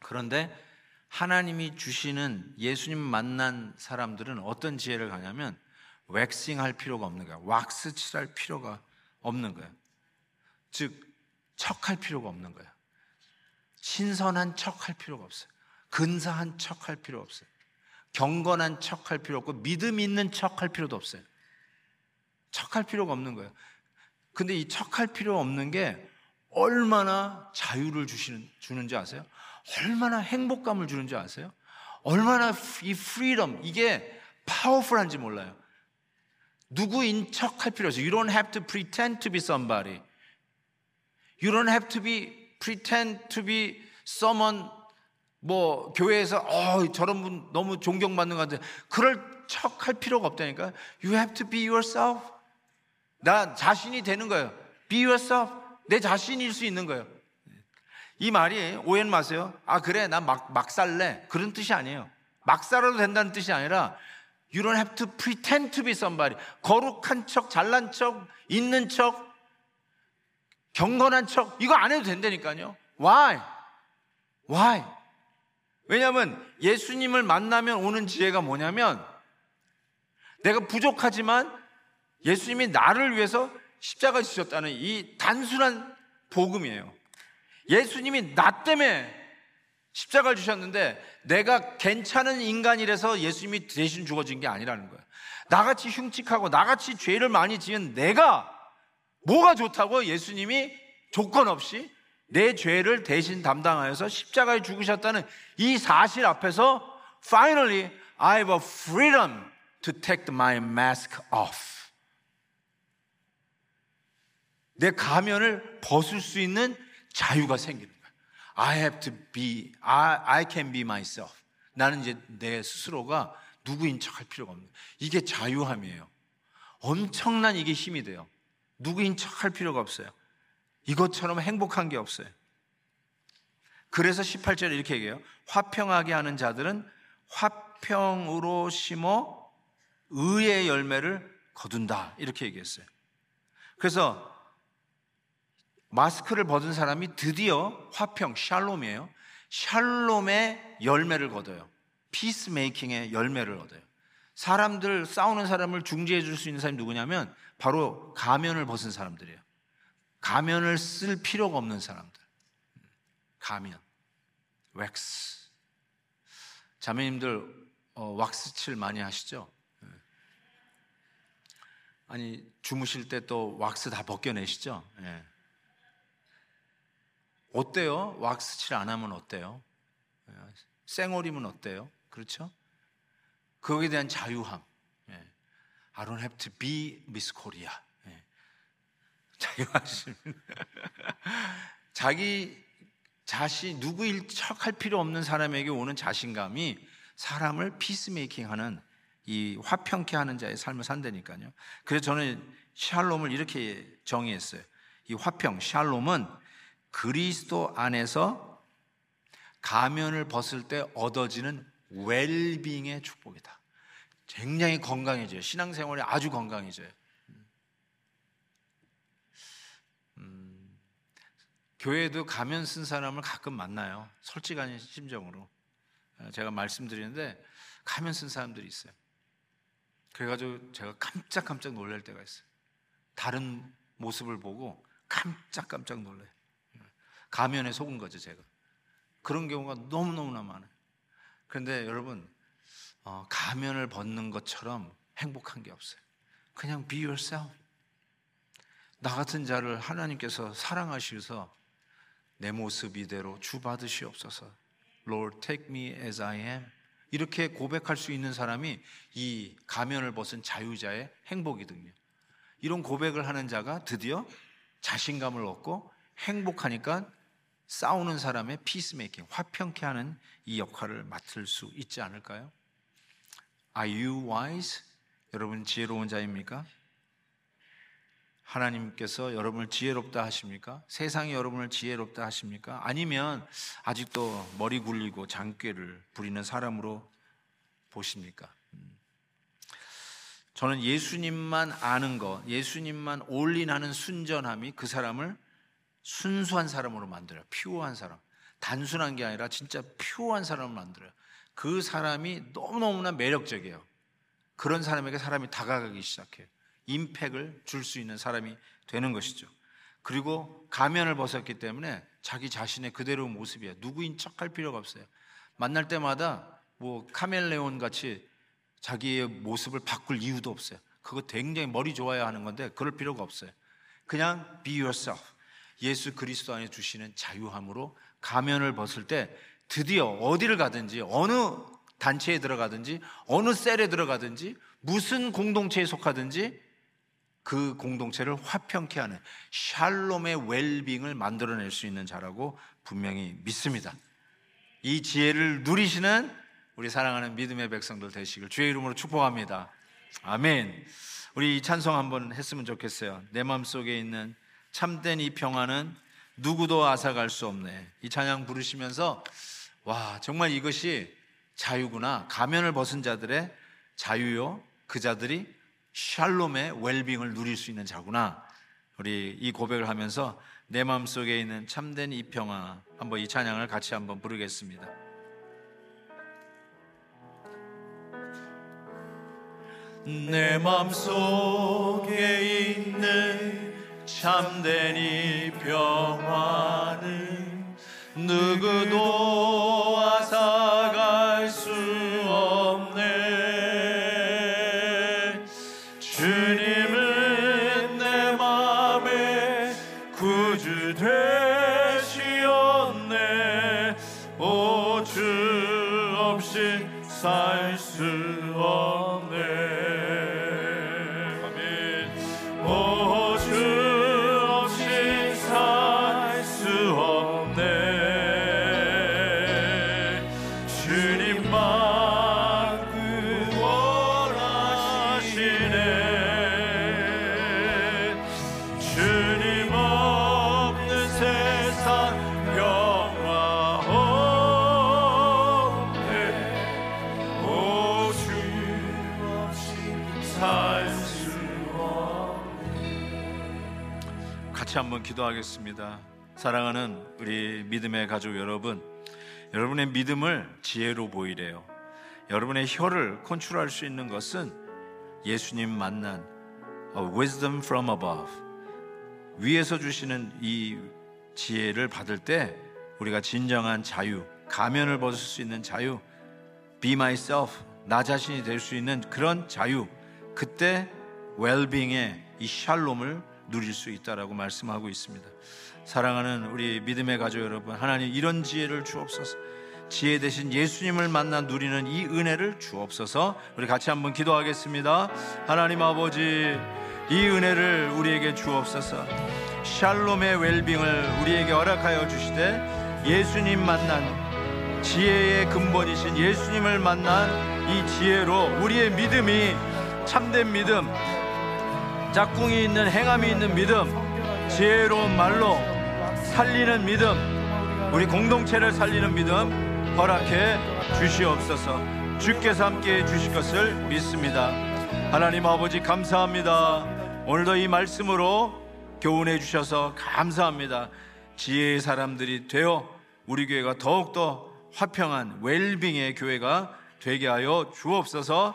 그런데 하나님이 주시는 예수님 만난 사람들은 어떤 지혜를 가냐면 웩싱 할 필요가 없는 거야. 왁스 칠할 필요가 없는 거야. 즉, 척할 필요가 없는 거야. 신선한 척할 필요가 없어요. 근사한 척 할 필요 없어요. 경건한 척 할 필요 없고 믿음 있는 척 할 필요도 없어요. 척 할 필요가 없는 거예요. 근데 이 척 할 필요 없는 게 얼마나 자유를 주시는, 주는지 아세요? 얼마나 행복감을 주는지 아세요? 얼마나 이 freedom 이게 powerful한지 몰라요. 누구인 척 할 필요 없어요. You don't have to pretend to be somebody. You don't have to be pretend to be someone 뭐 교회에서 어 저런 분 너무 존경받는 것 같은데 그럴 척 할 필요가 없다니까. You have to be yourself. 나 자신이 되는 거예요. Be yourself. 내 자신일 수 있는 거예요. 이 말이 오해는 마세요. 아, 그래. 난 막, 막 살래. 그런 뜻이 아니에요. 막 살아도 된다는 뜻이 아니라 You don't have to pretend to be somebody. 거룩한 척, 잘난 척, 있는 척, 경건한 척. 이거 안 해도 된다니까요. Why? Why? 왜냐하면 예수님을 만나면 오는 지혜가 뭐냐면 내가 부족하지만 예수님이 나를 위해서 십자가 지셨다는 이 단순한 복음이에요. 예수님이 나 때문에 십자가를 주셨는데 내가 괜찮은 인간이라서 예수님이 대신 죽어진 게 아니라는 거예요. 나같이 흉측하고 나같이 죄를 많이 지은 내가 뭐가 좋다고 예수님이 조건 없이 내 죄를 대신 담당하여서 십자가에 죽으셨다는 이 사실 앞에서 finally I have a freedom to take my mask off. 내 가면을 벗을 수 있는 자유가 생기는 거예요. I have to be, I, I can be myself. 나는 이제 내 스스로가 누구인 척할 필요가 없는 이게 자유함이에요. 엄청난 이게 힘이 돼요. 누구인 척할 필요가 없어요. 이것처럼 행복한 게 없어요. 그래서 18절에 이렇게 얘기해요. 화평하게 하는 자들은 화평으로 심어 의의 열매를 거둔다. 이렇게 얘기했어요. 그래서 마스크를 벗은 사람이 드디어 화평, 샬롬이에요. 샬롬의 열매를 거둬요. 피스메이킹의 열매를 얻어요. 사람들, 싸우는 사람을 중재해 줄 수 있는 사람이 누구냐면 바로 가면을 벗은 사람들이에요. 가면을 쓸 필요가 없는 사람들. 가면. 왁스. 자매님들 어, 왁스칠 많이 하시죠? 예. 아니 주무실 때 또 왁스 다 벗겨내시죠? 예. 어때요? 왁스 칠 안 하면 어때요? 예. 생얼이면 어때요? 그렇죠? 거기에 대한 자유함. 예. I don't have to be Miss Korea. 예. 자유하심. 자기 자신 누구일 척할 필요 없는 사람에게 오는 자신감이 사람을 피스메이킹하는 이 화평케 하는 자의 삶을 산다니까요. 그래서 저는 샬롬을 이렇게 정의했어요. 이 화평, 샬롬은 그리스도 안에서 가면을 벗을 때 얻어지는 웰빙의 축복이다. 굉장히 건강해져요. 신앙생활이 아주 건강해져요. 음, 교회도 가면 쓴 사람을 가끔 만나요. 솔직한 심정으로. 어, 제가 말씀드리는데 가면 쓴 사람들이 있어요. 그래가지고 제가 깜짝깜짝 놀랄 때가 있어요. 다른 모습을 보고 깜짝깜짝 놀라요. 가면에 속은 거죠, 제가. 그런 경우가 너무너무나 많아요. 그런데 여러분, 어, 가면을 벗는 것처럼 행복한 게 없어요. 그냥 be yourself. 나 같은 자를 하나님께서 사랑하셔서 내 모습 이대로 주 받으시옵소서. Lord, take me as I am. 이렇게 고백할 수 있는 사람이 이 가면을 벗은 자유자의 행복이거든요. 이런 고백을 하는 자가 드디어 자신감을 얻고 행복하니까 싸우는 사람의 피스메이킹, 화평케 하는 이 역할을 맡을 수 있지 않을까요? Are you wise? 여러분 지혜로운 자입니까? 하나님께서 여러분을 지혜롭다 하십니까? 세상이 여러분을 지혜롭다 하십니까? 아니면 아직도 머리 굴리고 장꾀를 부리는 사람으로 보십니까? 음. 저는 예수님만 아는 것, 예수님만 올인하는 순전함이 그 사람을 순수한 사람으로 만들어요. pure한 사람. 단순한 게 아니라 진짜 pure한 사람을 만들어요. 그 사람이 너무너무나 매력적이에요. 그런 사람에게 사람이 다가가기 시작해요. impact을 줄 수 있는 사람이 되는 것이죠. 그리고 가면을 벗었기 때문에 자기 자신의 그대로 모습이에요. 누구인 척할 필요가 없어요. 만날 때마다 뭐 카멜레온 같이 자기의 모습을 바꿀 이유도 없어요. 그거 굉장히 머리 좋아야 하는 건데 그럴 필요가 없어요. 그냥 be yourself. 예수 그리스도 안에 주시는 자유함으로 가면을 벗을 때 드디어 어디를 가든지 어느 단체에 들어가든지 어느 셀에 들어가든지 무슨 공동체에 속하든지 그 공동체를 화평케 하는 샬롬의 웰빙을 만들어낼 수 있는 자라고 분명히 믿습니다. 이 지혜를 누리시는 우리 사랑하는 믿음의 백성들 되시길 주의 이름으로 축복합니다. 아멘. 우리 이 찬송 한번 했으면 좋겠어요. 내 마음속에 있는 참된 이 평화는 누구도 앗아갈 수 없네. 이 찬양 부르시면서 와, 정말 이것이 자유구나. 가면을 벗은 자들의 자유요. 그 자들이 샬롬의 웰빙을 누릴 수 있는 자구나. 우리 이 고백을 하면서 내 마음속에 있는 참된 이 평화 한번 이 찬양을 같이 한번 부르겠습니다. 내 맘속에 있는 참된 이 평화는 누구도 앗아 같이 한번 기도하겠습니다. 사랑하는 우리 믿음의 가족 여러분, 여러분의 믿음을 지혜로 보이래요. 여러분의 혀를 컨트롤할 수 있는 것은 예수님 만난 a wisdom from above 위에서 주시는 이 지혜를 받을 때 우리가 진정한 자유, 가면을 벗을 수 있는 자유, be myself 나 자신이 될 수 있는 그런 자유, 그때 웰빙의 이 샬롬을 누릴 수 있다라고 말씀하고 있습니다. 사랑하는 우리 믿음의 가족 여러분, 하나님 이런 지혜를 주옵소서. 지혜 대신 예수님을 만나 누리는 이 은혜를 주옵소서. 우리 같이 한번 기도하겠습니다. 하나님 아버지, 이 은혜를 우리에게 주옵소서. 샬롬의 웰빙을 우리에게 허락하여 주시되 예수님 만난 지혜의 근본이신 예수님을 만난 이 지혜로 우리의 믿음이 참된 믿음, 짝꿍이 있는 행함이 있는 믿음, 지혜로운 말로 살리는 믿음, 우리 공동체를 살리는 믿음 허락해 주시옵소서. 주께서 함께 해 주실 것을 믿습니다. 하나님 아버지 감사합니다. 오늘도 이 말씀으로 교훈해 주셔서 감사합니다. 지혜의 사람들이 되어 우리 교회가 더욱더 화평한 웰빙의 교회가 되게 하여 주옵소서